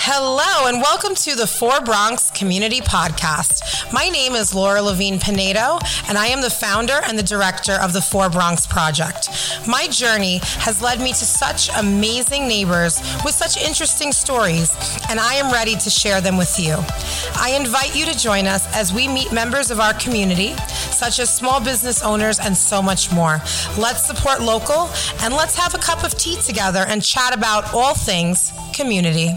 Hello, and welcome to the Four Bronx Community Podcast. My name is Laura Levine Pinedo, and I am the founder and the director of the Four Bronx Project. My journey has led me to such amazing neighbors with such interesting stories, and I am ready to share them with you. I invite you to join us as we meet members of our community, such as small business owners and so much more. Let's support local, and let's have a cup of tea together and chat about all things community.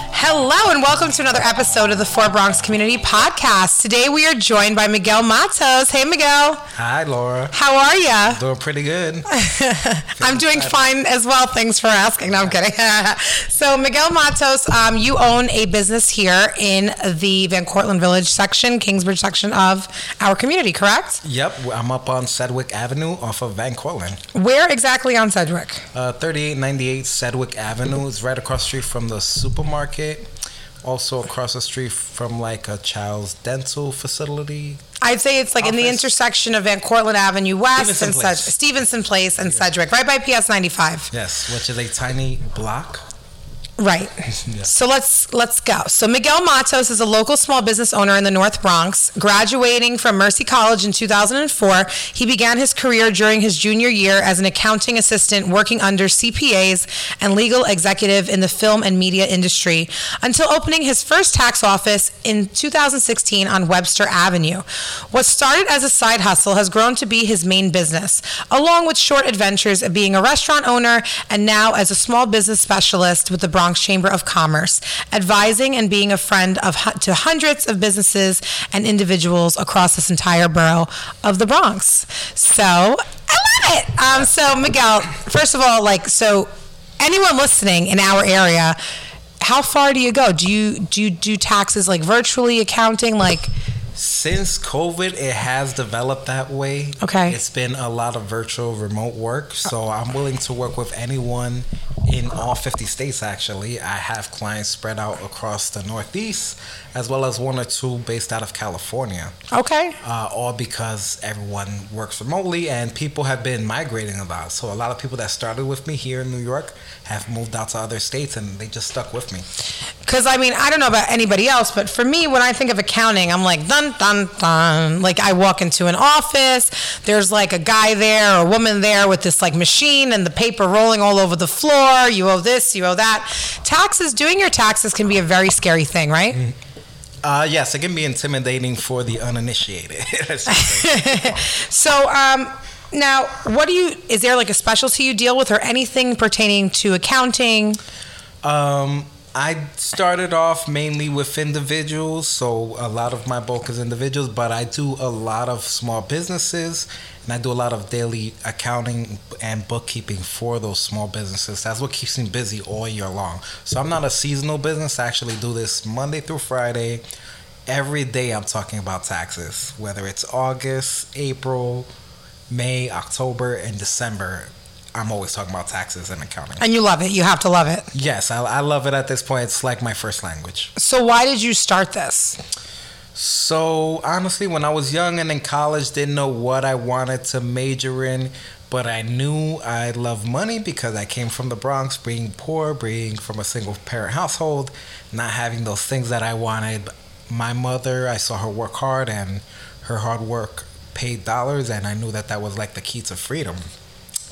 Hello, and welcome to another episode of the Four Bronx Community Podcast. Today we are joined by Miguel Matos. Hey, Miguel. Hi, Laura. How are you? Doing pretty good. I'm doing fine as well. Thanks for asking. No, I'm kidding. so, Miguel Matos, um, you own a business here in the Van Cortlandt Village section, Kingsbridge section of our community, correct? Yep, I'm up on Sedgwick Avenue off of Van Cortlandt. Where exactly on Sedgwick? Uh, 3898 Sedgwick Avenue is right across the street from the supermarket. Also across the street from like a child's dental facility. I'd say it's like in the intersection of Van Cortlandt Avenue West Stevenson and Place. Stevenson Place and Sedgwick, right by PS 95. Yes, which is a tiny block. Right. So let's let's go. So Miguel Matos is a local small business owner in the North Bronx. Graduating from Mercy College in 2004, he began his career during his junior year as an accounting assistant working under CPAs and legal executive in the film and media industry until opening his first tax office in 2016 on Webster Avenue. What started as a side hustle has grown to be his main business, along with short adventures of being a restaurant owner and now as a small business specialist with the Bronx Chamber of Commerce, advising and being a friend of to hundreds of businesses and individuals across this entire borough of the Bronx. So I love it. Um, so Miguel, first of all, like so, anyone listening in our area. How far do you go? Do you do you do taxes like virtually accounting like Since COVID, it has developed that way. Okay. It's been a lot of virtual remote work. So I'm willing to work with anyone in all 50 states, actually. I have clients spread out across the Northeast, as well as one or two based out of California. okay? uh, all because everyone works remotely and people have been migrating a lot. So a lot of people that started with me here in New York have moved out to other states and they just stuck with me. Because I mean, I don't know about anybody else, but for me, when I think of accounting, I'm like dun dun dun. Like I walk into an office, there's like a guy there or a woman there with this like machine and the paper rolling all over the floor. You owe this, you owe that. Taxes, doing your taxes can be a very scary thing, right? Uh, yes, it can be intimidating for the uninitiated. Let's just say. So, um, now, what do you? Is there like a specialty you deal with, or anything pertaining to accounting? um, I started off mainly with individuals, so a lot of my bulk is individuals, but I do a lot of small businesses and I do a lot of daily accounting and bookkeeping for those small businesses. That's what keeps me busy all year long. So I'm not a seasonal business. I actually do this Monday through Friday. Every day I'm talking about taxes, whether it's August, April, May, October, and December. I'm always talking about taxes and accounting. And you love it. You have to love it. Yes, I, I love it at this point. It's like my first language. So, why did you start this? So honestly, when I was young and in college, didn't know what I wanted to major in, but I knew I loved money because I came from the Bronx, being poor, being from a single parent household, not having those things that I wanted. My mother, I saw her work hard, and her hard work paid dollars, and I knew that that was like the key to freedom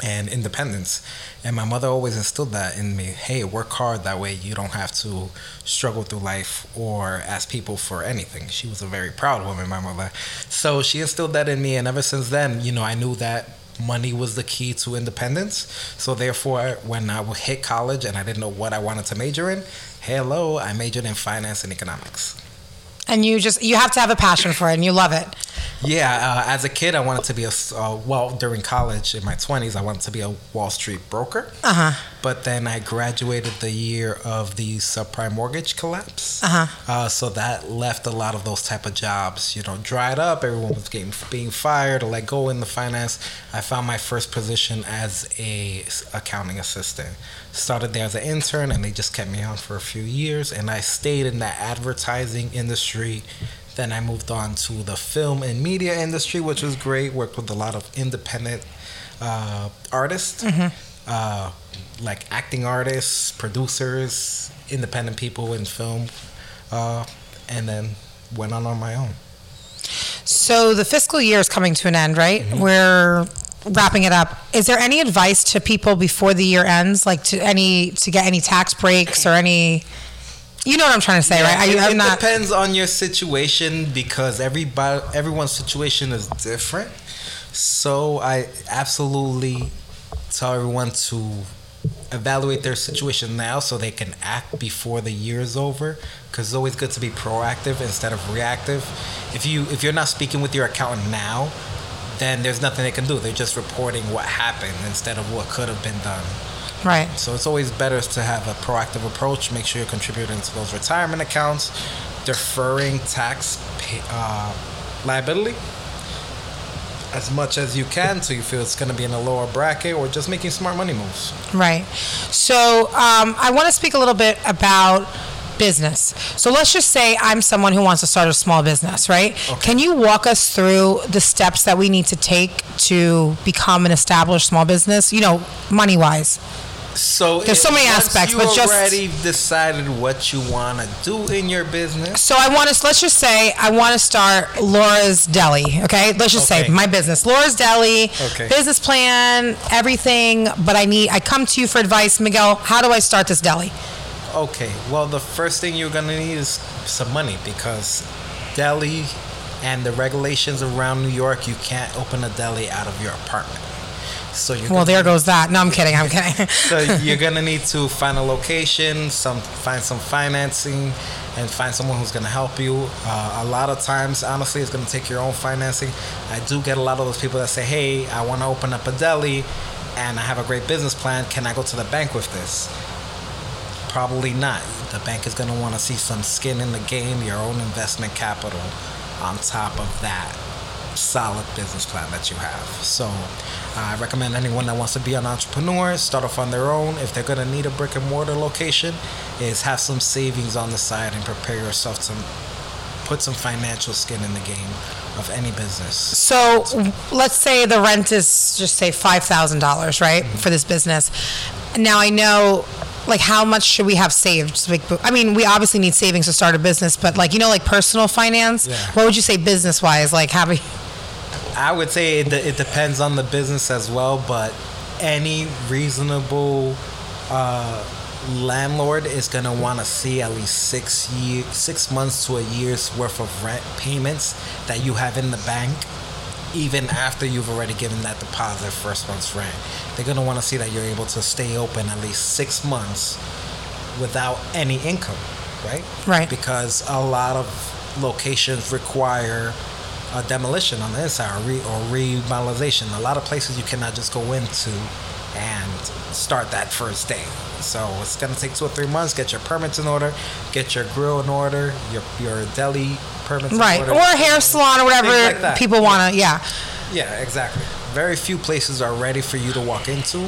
and independence. And my mother always instilled that in me. Hey, work hard. That way you don't have to struggle through life or ask people for anything. She was a very proud woman, my mother. So she instilled that in me. And ever since then, you know, I knew that money was the key to independence. So therefore, when I hit college and I didn't know what I wanted to major in, hello, I majored in finance and economics. And you just you have to have a passion for it, and you love it. Yeah, uh, as a kid, I wanted to be a uh, well during college in my twenties. I wanted to be a Wall Street broker. Uh huh. But then I graduated the year of the subprime mortgage collapse. Uh-huh. Uh, so that left a lot of those type of jobs, you know, dried up. Everyone was getting being fired or let go in the finance. I found my first position as a accounting assistant. Started there as an intern, and they just kept me on for a few years. And I stayed in that advertising industry. Then I moved on to the film and media industry, which was great. Worked with a lot of independent uh, artists. uh, like acting artists, producers, independent people in film, uh, and then went on on my own. So the fiscal year is coming to an end, right? Mm-hmm. We're wrapping it up. Is there any advice to people before the year ends, like to any to get any tax breaks or any? You know what I'm trying to say, right? it, I, it I'm not. depends on your situation because everybody, everyone's situation is different. So I absolutely tell everyone to evaluate their situation now so they can act before the year is over because it's always good to be proactive instead of reactive if you if you're not speaking with your accountant now then there's nothing they can do they're just reporting what happened instead of what could have been done Right. so it's always better to have a proactive approach make sure you're contributing to those retirement accounts deferring tax pay, uh, liability as much as you can so you feel it's going to be in a lower bracket or just making smart money moves Right. So um, I want to speak a little bit about business. So let's just say I'm someone who wants to start a small business, right? Can you walk us through the steps that we need to take to become an established small business? You know, money wise. So There's so many aspects, but just- already decided what you want to do in your business. So I want to let's just say I want to start Laura's Deli. Okay, let's just Okay. say my business, Laura's Deli, Okay. business plan, everything. But I need I come to you for advice, Miguel. How do I start this deli? Okay, well, the first thing you're gonna need is some money because deli and the regulations around New York, you can't open a deli out of your apartment. So you're Well, gonna there goes that. No, I'm kidding. I'm kidding. so you're gonna need to find a location, some find some financing, and find someone who's gonna help you. Uh, a lot of times, honestly, it's gonna take your own financing. I do get a lot of those people that say, "Hey, I want to open up a deli, and I have a great business plan. Can I go to the bank with this?" Probably not. The bank is gonna want to see some skin in the game, your own investment capital, on top of that solid business plan that you have. So I recommend anyone that wants to be an entrepreneur start off on their own. If they're gonna need a brick and mortar location, is have some savings on the side and prepare yourself to put some financial skin in the game of any business. So let's say the rent is just say five thousand dollars, right, Mm-hmm. for this business. Now I know, like, how much should we have saved? Like, I mean, we obviously need savings to start a business, but like, you know, like personal finance. Yeah. What would you say business wise? Like having. I would say it, it depends on the business as well, but any reasonable uh, landlord is gonna want to see at least six year, six months to a year's worth of rent payments that you have in the bank, even after you've already given that deposit first month's rent. They're gonna want to see that you're able to stay open at least six months without any income, right? Right. Because a lot of locations require a demolition on the inside or, re- or revitalization. A lot of places you cannot just go into and start that first day. So it's gonna take two or three months. Get your permits in order, get your grill in order, your your deli permits Right, or a hair salon or whatever Things like that. people want to. Yeah. yeah, exactly. Very few places are ready for you to walk into.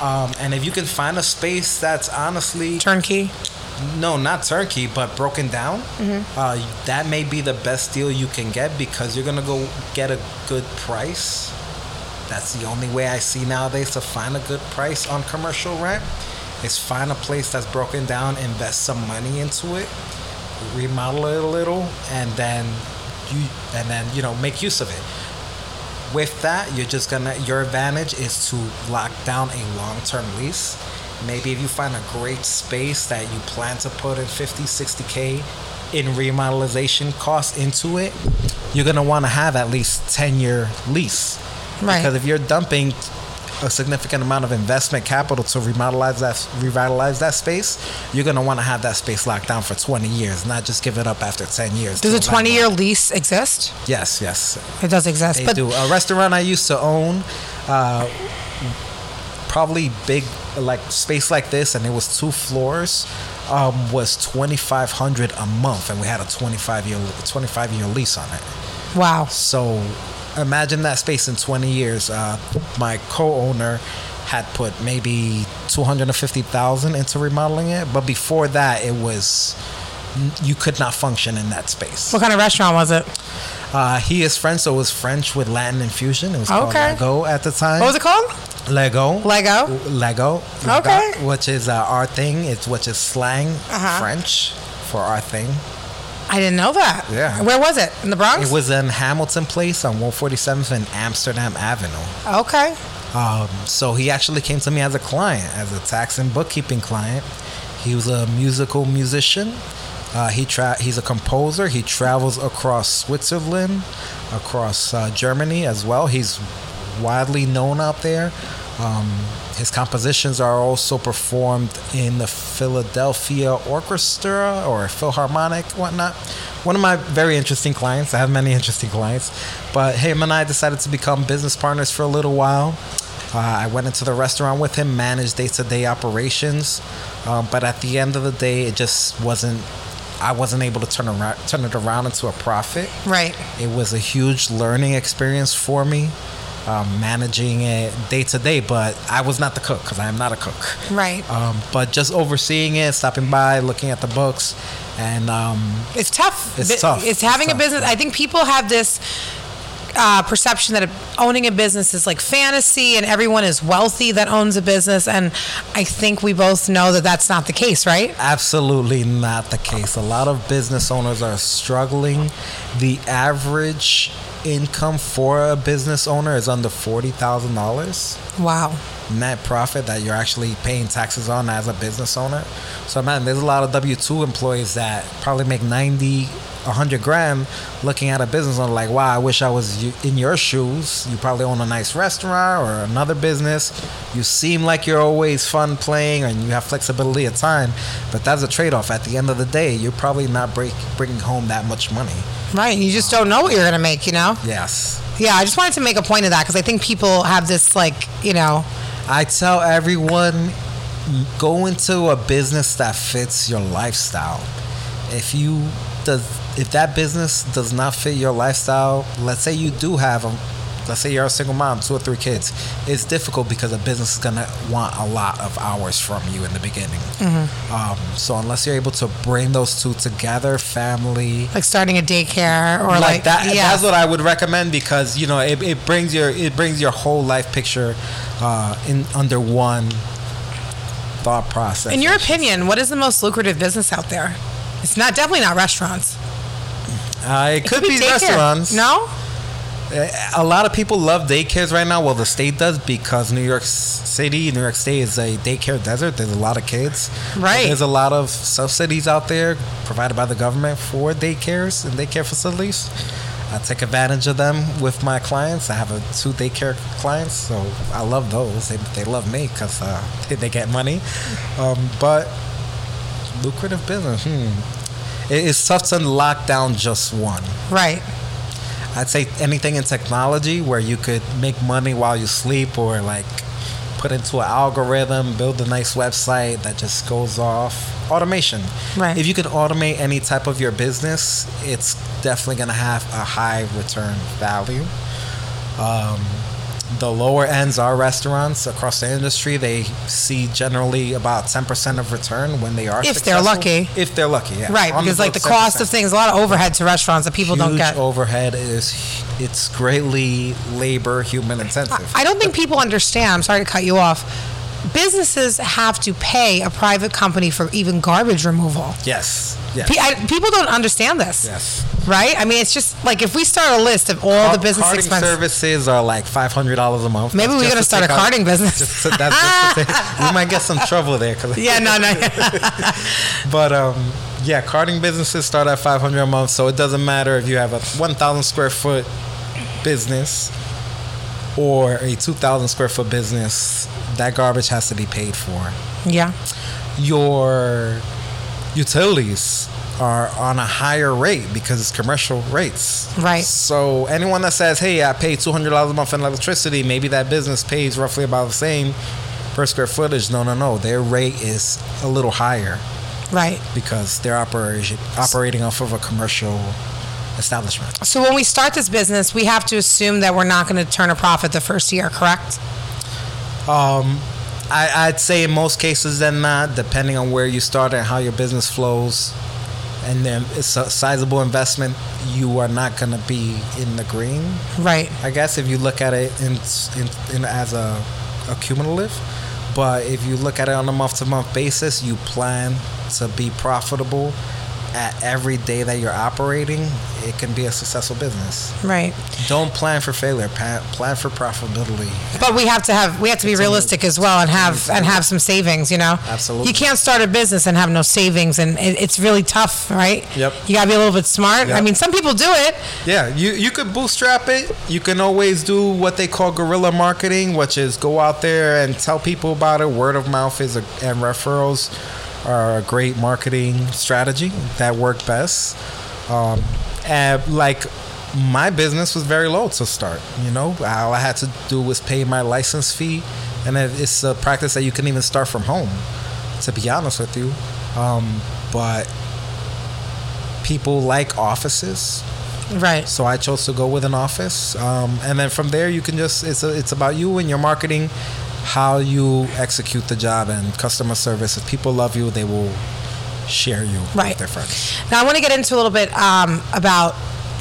Um, and if you can find a space that's honestly Turnkey. no, not turnkey, but broken down. Mm-hmm. Uh, that may be the best deal you can get because you're gonna go get a good price. That's the only way I see nowadays to find a good price on commercial rent. Is find a place that's broken down, invest some money into it, remodel it a little, and then you and then you know make use of it. With that, you're just gonna your advantage is to lock down a long-term lease. Maybe if you find a great space that you plan to put in 50, 60k in remodelization costs into it, you're gonna want to have at least 10-year lease. Right. Because if you're dumping a significant amount of investment capital to revitalize that revitalize that space, you're gonna want to have that space locked down for 20 years, not just give it up after 10 years. Does a 20 year lease exist? Yes, yes, It does exist. they but do. A restaurant I used to own, uh, probably big like space like this, and it was two floors. Um, was twenty five hundred a month, and we had a twenty five year twenty five year lease on it. wow. So imagine that space in 20 years. Uh, my co-owner had put maybe 250,000 into remodeling it, but before that it was you could not function in that space. What kind of restaurant was it? Uh, he is French, so it was French with Latin infusion. It was called Okay. Lego at the time. What was it called? Lego. Lego. Lego. Okay. Which is uh, our thing. It's which is slang Uh-huh. French for our thing. I didn't know that. Yeah. Where was it? In the Bronx? It was in Hamilton Place on 147th and Amsterdam Avenue. Okay. Um, so he actually came to me as a client, as a tax and bookkeeping client. He was a musical musician. Uh, he tra- he's a composer. He travels across Switzerland, across uh, Germany as well. He's widely known out there. Um, his compositions are also performed in the Philadelphia Orchestra or Philharmonic, whatnot. One of my very interesting clients. I have many interesting clients, but him and I decided to become business partners for a little while. Uh, I went into the restaurant with him, managed day-to-day operations, um, but at the end of the day, it just wasn't. I wasn't able to turn around, turn it around into a profit. Right. It was a huge learning experience for me, um, managing it day to day. But I was not the cook because I am not a cook. Right. Um, but just overseeing it, stopping by, looking at the books, and um, It's tough. It's tough. It's It's having tough, a business. yeah. I think people have this uh, perception that owning a business is like fantasy and everyone is wealthy that owns a business. And I think we both know that that's not the case, right? absolutely not the case. A lot of business owners are struggling. The average income for a business owner is under forty thousand dollars. Wow. net profit that you're actually paying taxes on as a business owner. So man, there's a lot of W two employees that probably make 90, 100 grand looking at a business owner like, wow, I wish I was in your shoes. You probably own a nice restaurant or another business. You seem like you're always fun playing and you have flexibility of time, but that's a trade off. At the end of the day, you're probably not break, bringing home that much money. Right. You just don't know what you're going to make, you know? Yes. Yeah. I just wanted to make a point of that because I think people have this, like, you know, I tell everyone go into a business that fits your lifestyle. If you does if that business does not fit your lifestyle, let's say you do have a let's say you're a single mom, two or three kids, it's difficult because a business is gonna want a lot of hours from you in the beginning. Um, so unless you're able to bring those two together, family, like starting a daycare or like, like, that Yeah. that's what I would recommend because you know it, it brings your it brings your whole life picture uh, in under one thought process. In your opinion, what is the most lucrative business out there? It's not definitely not restaurants. Uh, it, could, be, daycare. restaurants. No? a lot of people love daycares right now. Well, the state does because New York City, New York State is a daycare desert. There's a lot of kids. Right. There's a lot of subsidies out there provided by the government for daycares and daycare facilities. I take advantage of them with my clients. I have a two daycare clients, so I love those. They, they love me because uh, they, they get money. Um, but lucrative business, hmm. It, it's tough to lock down just one. Right. I'd say anything in technology where you could make money while you sleep or like put into an algorithm, build a nice website that just goes off. Automation. Right. If you can automate any type of your business, it's definitely going to have a high return value. Um, the lower ends are restaurants across the industry. They see generally about 10% of return when they are If they're lucky. If they're lucky, yeah. Right. On Because like the cost 10%. of things, a lot of overhead to restaurants that people don't Huge get. overhead is it's greatly labor human intensive. I don't think people understand. I'm sorry to cut you off. Businesses have to pay a private company for even garbage removal. yes. Yes. I, people don't understand this, yes. right? I mean, it's just like if we start a list of all the business Carting expenses. services are like five hundred dollars a month. Maybe we're gonna start a take out- carting business. Just to, that's just we might get some trouble there. 'cause- yeah, no, no. But um, yeah, carting businesses start at five hundred a month, so it doesn't matter if you have a one thousand square foot business or a two thousand square foot business. That garbage has to be paid for. yeah. your utilities are on a higher rate because it's commercial rates. Right. So anyone that says, "Hey, I pay two hundred dollars a month in electricity," maybe that business pays roughly about the same per square footage. No, no, no. Their rate is a little higher Right. because they're operating operating off of a commercial establishment. So when we start this business, we have to assume that we're not going to turn a profit the first year, correct? Um, I, I'd say in most cases, then not, depending on where you start and how your business flows, and then it's a sizable investment, you are not going to be in the green. Right. I guess if you look at it in, in, in as a, a cumulative, but if you look at it on a month to month basis, you plan to be profitable at every day that you're operating, it can be a successful business. Right. Don't plan for failure. Plan, plan for profitability. But we have to have we have to be realistic as well and have and have some savings. You know. Absolutely. You can't start a business and have no savings, and it, it's really tough, right? Yep. You gotta be a little bit smart. I mean, some people do it. Yeah, you you could bootstrap it. You can always do what they call guerrilla marketing, which is go out there and tell people about it. Word of mouth is a, and referrals are a great marketing strategy that work best. Um, and like my business was very low to start. You know, all I had to do was pay my license fee, and it's a practice that you can even start from home. To be honest with you, um, but people like offices Right. so I chose to go with an office, um, and then from there you can just it's a, it's about you and your marketing, how you execute the job and customer service. If people love you, they will share you Right. with their friends. Now I want to get into a little bit um, about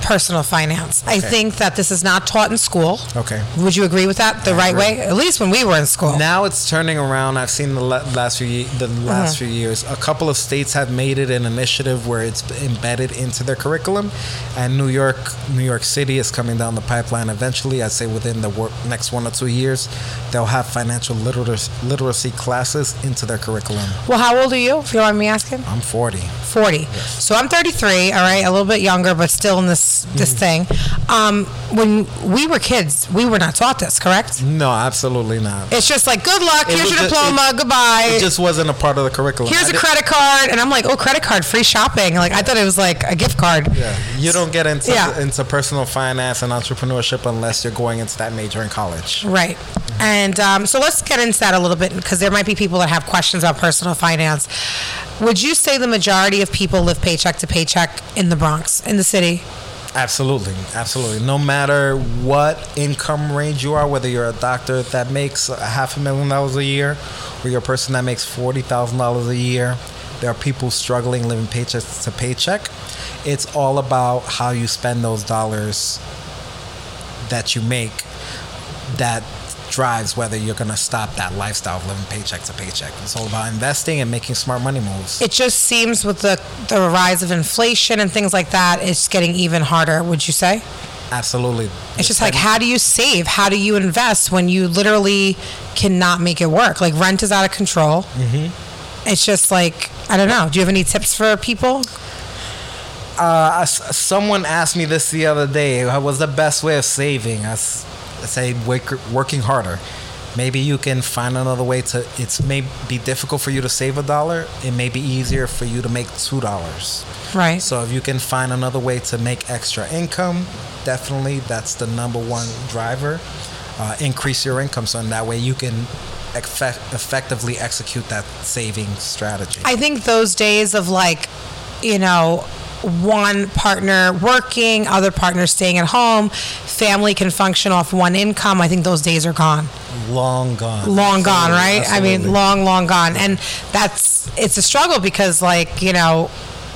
personal finance. I Okay. think that this is not taught in school. Okay. Would you agree with that? The right way, at least when we were in school. Now it's turning around. I've seen the la- last few ye- the last uh-huh. few years. A couple of states have made it an initiative where it's embedded into their curriculum, and New York, New York City is coming down the pipeline. Eventually, I'd say within the wor- next one or two years, they'll have financial literacy, literacy classes into their curriculum. Well, how old are you? If you don't mind me asking. I'm 40. 40. So I'm 33, all right, a little bit younger, but still in this this Mm-hmm. thing. Um, when we were kids, we were not taught this, correct? No, absolutely not. It's just like, good luck, It here's your diploma, goodbye. It just wasn't a part of the curriculum. here's I a did- credit card, and I'm like, oh, credit card, free shopping. Like I thought it was like a gift card. Yeah, you don't get into Yeah. into personal finance and entrepreneurship unless you're going into that major in college. Right. And um, so let's get into that a little bit because there might be people that have questions about personal finance. Would you say the majority of people live paycheck to paycheck in the Bronx, in the city? Absolutely, absolutely. No matter what income range you are, whether you're a doctor that makes a half a million dollars a year, or you're a person that makes forty thousand dollars a year, there are people struggling living paycheck to paycheck. It's all about how you spend those dollars that you make. That drives whether you're gonna stop that lifestyle of living paycheck to paycheck. It's all about investing and making smart money moves. It just seems with the, the rise of inflation and things like that, it's getting even harder, would you say? Absolutely. It's just like, how do you save? How do you invest when you literally cannot make it work? Like, rent is out of control. Mm-hmm. It's just like, I don't know. Do you have any tips for people? Uh, someone asked me this the other day. What was the best way of saving? I, s- I say work, working harder. Maybe you can find another way to. It's may be difficult for you to save a dollar. It may be easier for you to make two dollars. Right. So if you can find another way to make extra income, definitely that's the number one driver. Uh, increase your income so in that way you can effect- effectively execute that saving strategy. I think those days of like, you know, one partner working, other partner staying at home, family can function off one income. I think those days are gone. long gone. Long gone, Absolutely, right? I mean, long, long gone. And that's, it's a struggle because, like, you know,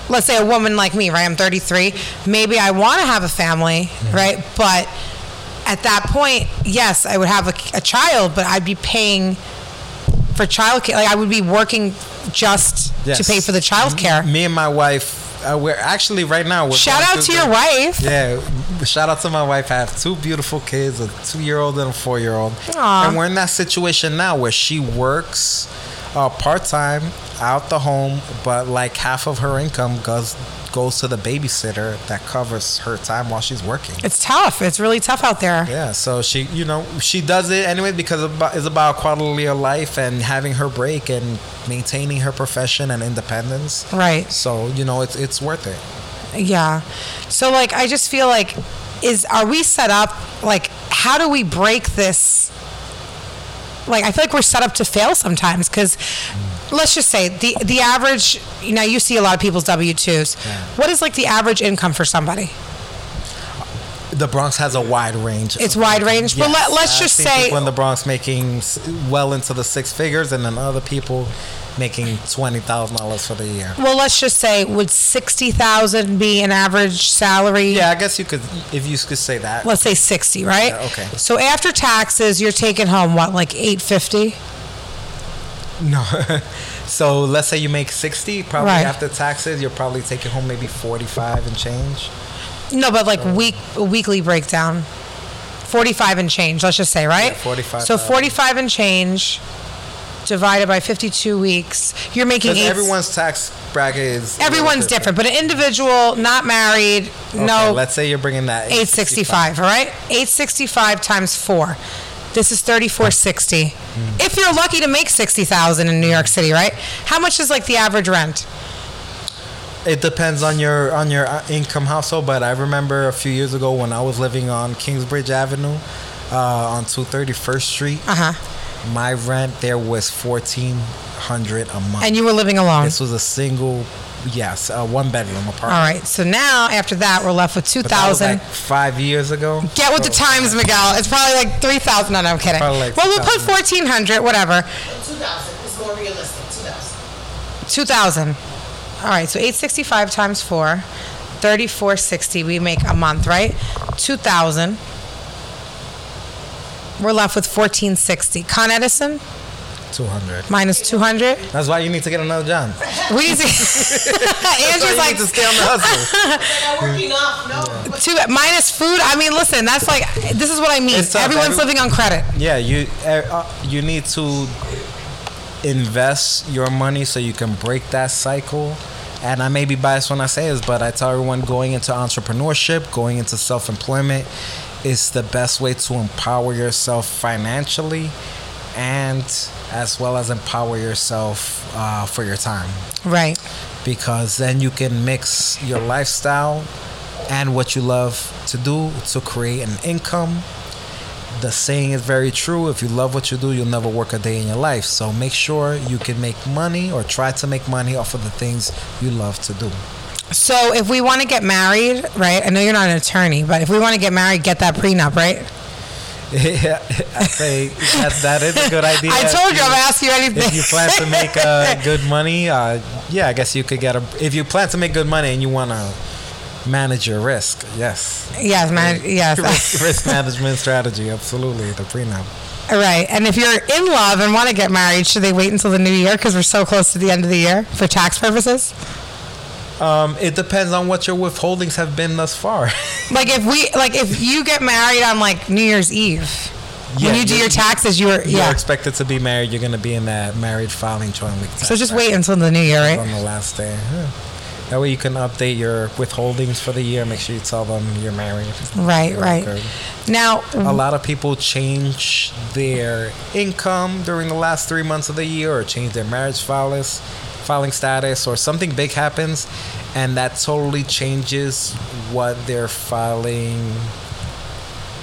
let's say a woman like me, right? I'm 33. Maybe I want to have a family, Mm-hmm. right? But at that point, yes, I would have a, a child, but I'd be paying for childcare. Like, I would be working just Yes. to pay for the childcare. Me and my wife, uh, we're actually right now. We're Shout out to your the- wife. Yeah, shout out to my wife. I have two beautiful kids, a two-year-old and a four-year-old, Aw. and we're in that situation now where she works uh, part-time out the home, but like half of her income goes goes to the babysitter that covers her time while she's working. It's tough. It's really tough out there. Yeah, so she, you know, she does it anyway because it's about, quality of life and having her break and maintaining her profession and independence. Right. So you know, it's it's worth it. Yeah. So like I just feel like is are we set up like how do we break this like I feel like we're set up to fail sometimes cuz let's just say the the average you know you see a lot of people's W2s. Yeah. What is like the average income for somebody? The Bronx has a wide range. It's wide range, but let, let's I've just say people in the Bronx making well into the six figures, and then other people making twenty thousand dollars for the year. Well, let's just say, would sixty thousand be an average salary? Yeah, I guess you could, if you could say that. Let's say sixty, right? Yeah, okay. So after taxes, you're taking home what, like eight fifty? No. so let's say you make sixty, probably Right. after taxes, you're probably taking home maybe forty-five and change. No, but like week weekly breakdown, forty-five and change. Let's just say, right? Yeah, 45,000. So forty-five and change divided by fifty-two weeks, you're making Because eight. everyone's tax bracket is everyone's different, but an individual not married, Okay, no, let's say you're bringing that eight sixty-five. All right, eight sixty-five times four. This is thirty-four sixty. Hmm. If you're lucky to make sixty thousand in New York City, right? How much is like the average rent? It depends on your on your uh, income household, but I remember a few years ago when I was living on Kingsbridge Avenue, uh, on 231st Street. Uh huh. My rent there was fourteen hundred a month. And you were living alone. this was a single, yes, a one bedroom apartment. All right. So now after that, we're left with two But that was thousand. like five years ago. Get with the times, Miguel. It's probably like three thousand. No, no, I'm kidding. Probably like well, we'll put fourteen hundred, whatever. 2000 is more realistic. 2000. Two thousand. All right. So eight sixty five times four, thirty four sixty. We make a month, right? Two thousand. We're left with fourteen sixty. Con Edison Two hundred. minus two hundred. That's why you need to get another job. We need to. Andrew's you like to stay on the hustle. Like, I'm working off. No. two minus food. I mean, listen. That's like this is what I mean. Everyone's Every- living on credit. Yeah, you uh, uh, you need to invest your money so you can break that cycle. And I may be biased when I say this, but I tell everyone going into entrepreneurship, going into self-employment, is the best way to empower yourself financially, and as well as empower yourself uh, for your time Right. because then you can mix your lifestyle and what you love to do to create an income. The saying is very true if you love what you do, you'll never work a day in your life. So make sure you can make money or try to make money off of the things you love to do. So if we want to get married, right? I know you're not an attorney, but if we want to get married, get that prenup, right? Yeah, I say that, that is a good idea. I If told you, I'm gonna ask you anything. If you plan to make uh, good money, uh, yeah, I guess you could get a. If you plan to make good money and you want to manage your risk, yes. yes, man. Yes. risk, risk management strategy, absolutely. The prenup. right. And if you're in love and want to get married, should they wait until the new year because we're so close to the end of the year for tax purposes? Um, it depends on what your withholdings have been thus far. Like if we, like if you get married on like New Year's Eve, Yeah, when you do your taxes, you're You're yeah. expected to be married. You're going to be in that married filing joint week. So just wait until the new year, right? on the last day. Yeah. That way you can update your withholdings for the year. Make sure you tell them you're married. Right, You're right. good. Now, A lot of people change their income during the last three months of the year, or change their marriage files, filing status, or something big happens, and that totally changes what their filing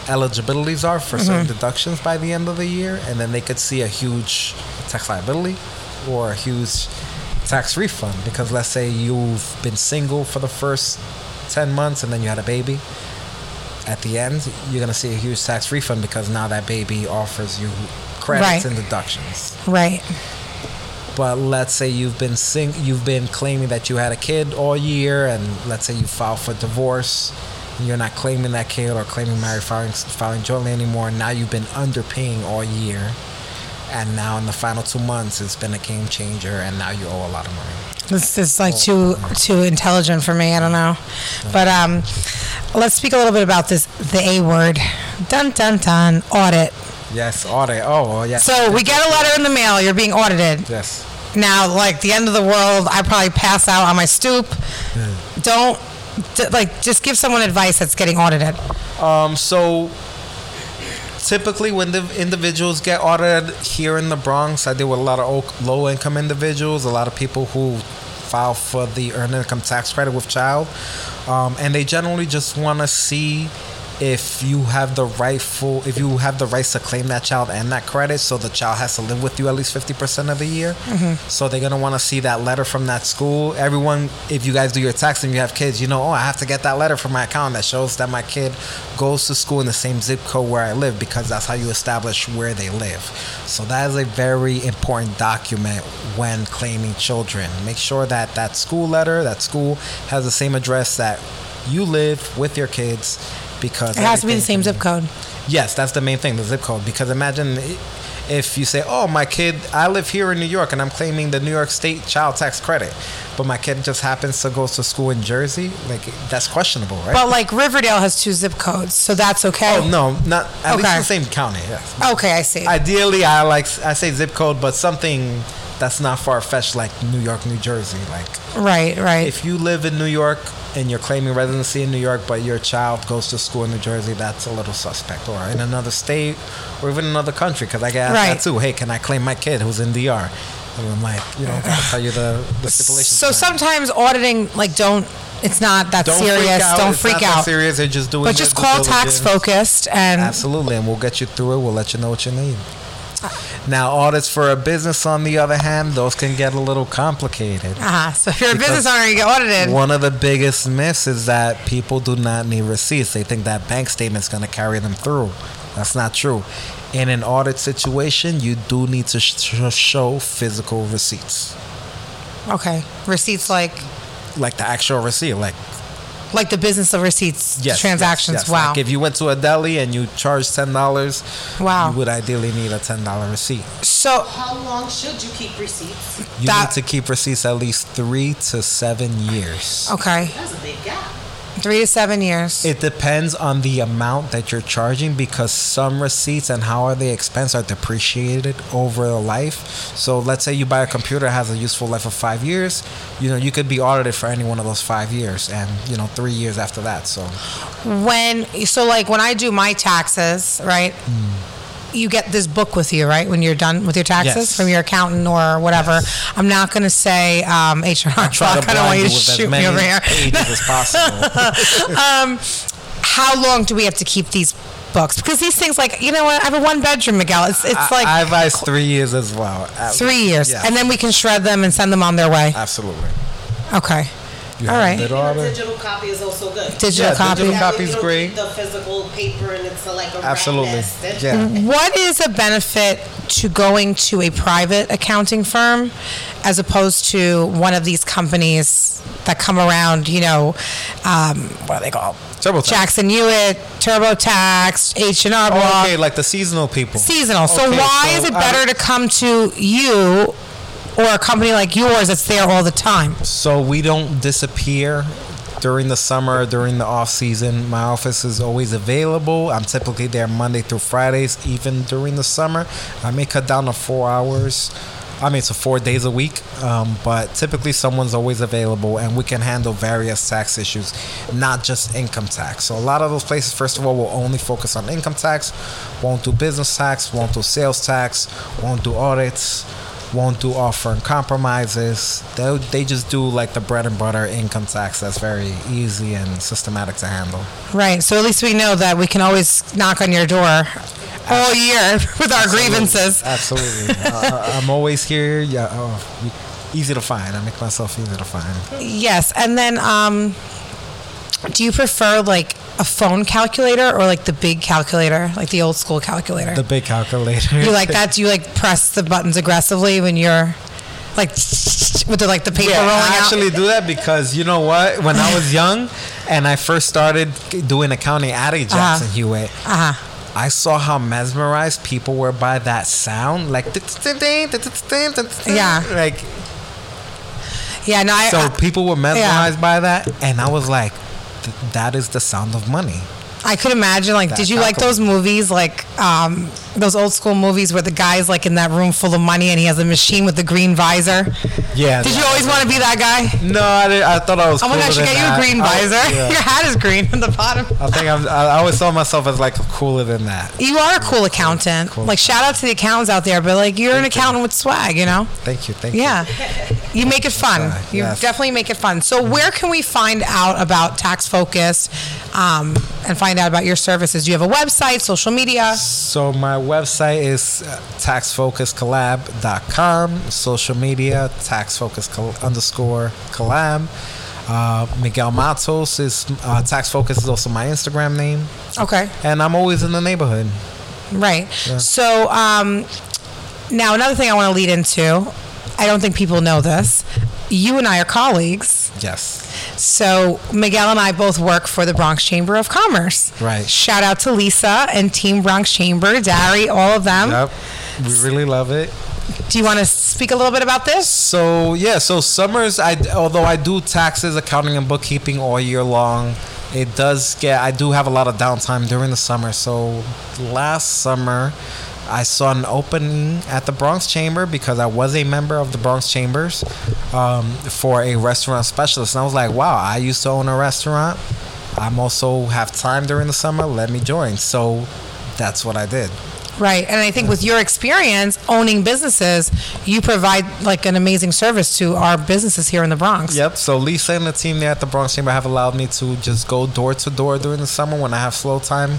eligibilities are for certain mm-hmm. deductions by the end of the year, and then they could see a huge tax liability or a huge tax refund because let's say you've been single for the first 10 months and then you had a baby at the end you're going to see a huge tax refund because now that baby offers you credits Right. and deductions right. But let's say you've been sing- you've been claiming that you had a kid all year and let's say you filed for divorce and you're not claiming that kid or claiming marriage filing, filing jointly anymore and now you've been underpaying all year and now in the final two months it's been a game changer and now you owe a lot of money This is like too too intelligent for me. I don't know, but um, let's speak a little bit about this the A word. Dun dun dun. Audit. yes audit oh yes So we get a letter in the mail. You're being audited. yes Now, like the end of the world, I probably pass out on my stoop. Don't d- like just give someone advice that's getting audited. Um, so typically when the individuals get audited here in the Bronx, I deal with a lot of low income individuals, a lot of people who file for the earned income tax credit with child, um, and they generally just want to see if you have the rightful if you have the rights to claim that child and that credit so the child has to live with you at least 50% of the year. Mm-hmm. So they're going to want to see that letter from that school. Everyone if you guys do your tax and you have kids you know oh i have to get that letter from my account that shows that my kid goes to school in the same zip code where i live because that's how you establish where they live. So that is a very important document when claiming children. Make sure that that school letter that school has the same address that you live with your kids because It has to be the same zip code. Yes, that's the main thing, the zip code. Because imagine if you say, "Oh, my kid, I live here in New York, and I'm claiming the New York State child tax credit," but my kid just happens to go to school in Jersey, like that's questionable, right? But like Riverdale has two zip codes, so that's okay. oh no, not at least the same county. Yes. Okay, I see. Ideally, I like I say zip code, but something that's not far fetched like New York, New Jersey. Like right, right. if you live in New York and you're claiming residency in New York, but your child goes to school in New Jersey, that's a little suspect. Or in another state, or even another country, because I get asked Right. that too. Hey, can I claim my kid who's in DR? And I'm like, you know, gotta tell you the, the stipulations. so sometimes auditing, like, don't. It's not that don't serious. freak out. Don't It's freak not that out. serious. They're just doing. But just call tax diligence. focused and Absolutely, and we'll get you through it. We'll let you know what you need. Now, audits for a business, on the other hand, those can get a little complicated. uh So if you're a business owner, you get audited. One of the biggest myths is that people do not need receipts. They think that bank statement's going to carry them through. That's not true. In an audit situation, you do need to sh- show physical receipts, Okay, receipts like like the actual receipt. Like like the business of receipts yes, transactions. yes, yes. Wow. Like if you went to a deli and you charged ten dollars, Wow. you would ideally need a ten dollar receipt. so How long should you keep receipts? You That- need to keep receipts at least three to seven years. okay, That's a big gap. Three to seven years. It depends on the amount that you're charging because some receipts and how are they expense are depreciated over the life. So let's say you buy a computer that has a useful life of five years, you know, you could be audited for any one of those five years and, you know, three years after that. So when so like when I do my taxes, right? Mm. You get this book with you, right? When you're done with your taxes Yes. from your accountant or whatever. I'm not going to say um, H&R I to I don't want you to shoot me over here. as possible. How long do we have to keep these books? Because these things, like you know what, I have a one bedroom, Miguel. It's it's like I advise three years as well. Three years, yeah. and then we can shred them and send them on their way. Absolutely. Okay, You all have a right. bid Even a order? digital copy is also good. Digital Yeah, copy. digital copy is great. The physical paper and it's like a rat Absolutely. Yeah. What is a benefit to going to a private accounting firm as opposed to one of these companies that come around, you know, um, what are they called? TurboTax. Jackson Hewitt, TurboTax, H&R Block, Oh, okay, like the seasonal people. seasonal. So Okay, why so is it I- better to come to you or a company like yours that's there all the time? So we don't disappear during the summer, during the off season. My office is always available. I'm typically there Monday through Fridays, even during the summer. I may cut down to four hours. I mean, so four days a week, um, but typically someone's always available, and we can handle various tax issues, not just income tax. So a lot of those places, first of all, will only focus on income tax, won't do business tax, won't do sales tax, won't do audits, won't do offer and compromises. They they just do like the bread and butter income tax. That's very easy and systematic to handle. Right. So at least we know that we can always knock on your door all year with our grievances. Absolutely. uh, I'm always here. Yeah, oh, easy to find. I make myself easy to find. Yes, and then um, do you prefer like a phone calculator or like the big calculator, like the old school calculator? The big calculator. you like that? Do you like press the buttons aggressively when you're like with the like the paper Yeah, rolling I out? actually do that because you know what? When I was young and I first started doing accounting at a Jackson Hewitt, Uh huh. I saw how mesmerized people were by that sound, like Yeah. like Yeah. No. I, so people were mesmerized by that, and I was like, "Th- that is the sound of money. I could imagine. Like, That did you like those movies, like um, those old school movies where the guy's like in that room full of money and he has a machine with the green visor? Yeah. Did you always want to be that guy? No, I, didn't, I thought I was. Oh my cooler gosh, you than get you a that. green I- visor. yeah. Your hat is green on the bottom. I think I'm, I I always saw myself as like cooler than that. You are a cool accountant. Cool. Like shout out to the accountants out there, but like you're an accountant with swag, you know? Thank you, thank you. Yeah. you. You make it fun. You yes. definitely make it fun. So, where can we find out about Tax Focus um, and find out about your services? Do you have a website, social media? So my website is uh, taxfocuscollab.com. Social media, taxfocus col- underscore collab. Uh, Miguel Matos is uh, Tax Focus is also my Instagram name, Okay. and I'm always in the neighborhood. Right. So um, now another thing I want to lead into. I don't think people know this. You and I are colleagues. Yes. So Miguel and I both work for the Bronx Chamber of Commerce. Right. Shout out to Lisa and Team Bronx Chamber, Dari, all of them. Yep. We really love it. Do you want to speak a little bit about this? So yeah, so summers. I although I do taxes, accounting, and bookkeeping all year long. It does get. I do have a lot of downtime during the summer. So last summer, I saw an opening at the Bronx Chamber because I was a member of the Bronx Chambers um, for a restaurant specialist, and I was like, wow, I used to own a restaurant. I'm also have time during the summer. Let me join. So that's what I did. Right. And I think with your experience owning businesses, you provide like an amazing service to our businesses here in the Bronx. Yep. So Lisa and the team there at the Bronx Chamber have allowed me to just go door to door during the summer when I have slow time,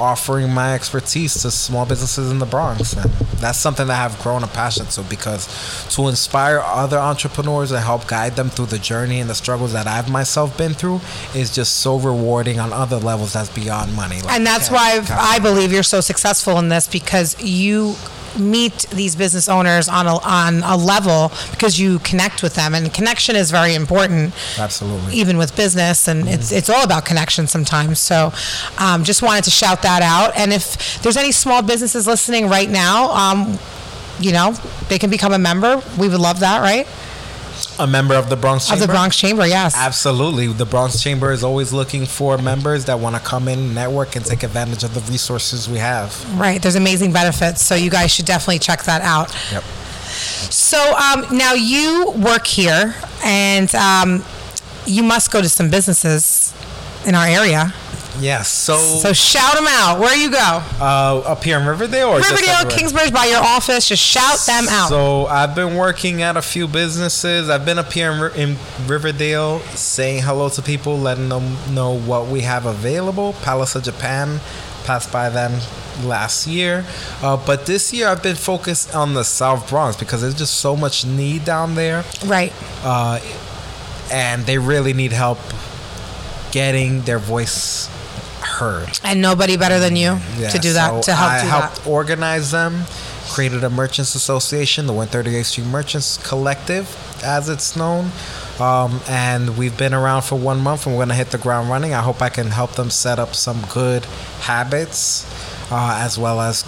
offering my expertise to small businesses in the Bronx. And that's something that I've grown a passion to because to inspire other entrepreneurs and help guide them through the journey and the struggles that I've myself been through is just so rewarding on other levels that's beyond money. Like, And that's why. I believe you're so successful in this because you meet these business owners on a, on a level because you connect with them. And connection is very important. Absolutely. even with business and it's it's all about connection sometimes. So um, just wanted to shout that out. And if there's any small businesses listening right now um, you know they can become a member. We would love that right A member of the Bronx Chamber. of the Bronx Chamber yes Absolutely. The Bronx Chamber is always looking for members that want to come in, network, and take advantage of the resources we have. right there's amazing benefits so you guys should definitely check that out Yep. So um, now you work here, and um, you must go to some businesses in our area. Yes. So, So shout them out. Where you go? uh, up here in Riverdale or Riverdale? Kingsbridge, by your office. Just shout them out. So I've been working at a few businesses. I've been up here in, in Riverdale saying hello to people, letting them know what we have available. Palace of Japan passed by them last year, uh, but this year I've been focused on the South Bronx because there's just so much need down there. right. uh, and they really need help getting their voice heard. And nobody better than you Yeah, to do that, so to help I do helped that. organize them, created a merchants association, the 138th Street Merchants Collective, as it's known. Um, and we've been around for one month, and we're gonna hit the ground running. I hope I can help them set up some good habits, uh, as well as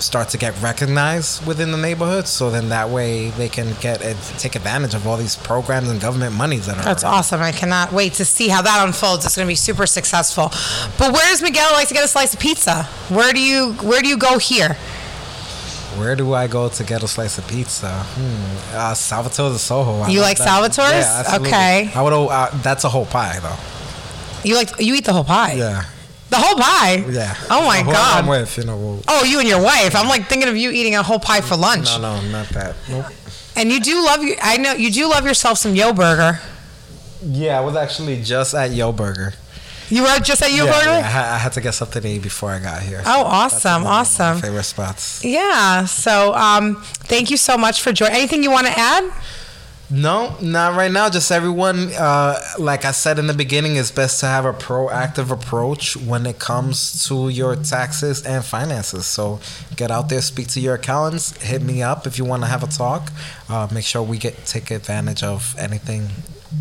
start to get recognized within the neighborhood. So then that way they can get take advantage of all these programs and government monies that are. That's around. awesome. I cannot wait to see how that unfolds. It's going to be super successful. But where does Miguel like to get a slice of pizza? Where do you Where do you go here? Where do I go to get a slice of pizza? Hmm. Uh, Salvatore de Soho. I You like. Salvatore's? Yeah. Okay. I would. Uh, that's a whole pie, though. You like you eat the whole pie. Yeah. The whole pie. Yeah. Oh my god. I'm with, you know. We'll, Oh, you and your wife. I'm like thinking of you eating a whole pie for lunch. no, no, not that. Nope. And you do love you. I know you do love yourself some Yo Burger. Yeah, I was actually just at Yo Burger. You were just at Yo yeah, Burger. yeah, I, I had to get something to eat before I got here. Oh, That's awesome, awesome. Favorite spots. Yeah. So, um, thank you so much for joining. Anything you want to add? No, not right now. Just everyone, uh, like I said in the beginning, it's best to have a proactive approach when it comes to your taxes and finances. So get out there, speak to your accountants, hit me up if you want to have a talk. Uh, make sure we get take advantage of anything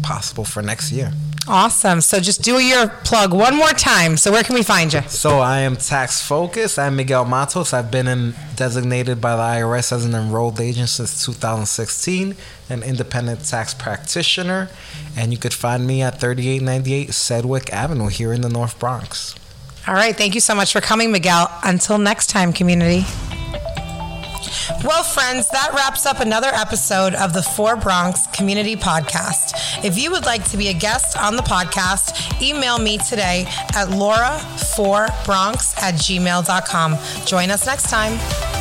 possible for next year. Awesome. So just do your plug one more time. So where can we find you? So I am tax focused. I'm Miguel Matos. I've been in, designated by the IRS as an enrolled agent since 2016, an independent tax practitioner, and you could find me at 3898 Sedgwick Avenue here in the North Bronx. All right. Thank you so much for coming, Miguel. Until next time, community. Well, friends, that wraps up another episode of the Four Bronx Community Podcast. If you would like to be a guest on the podcast, email me today at laura4bronx at gmail.com. Join us next time.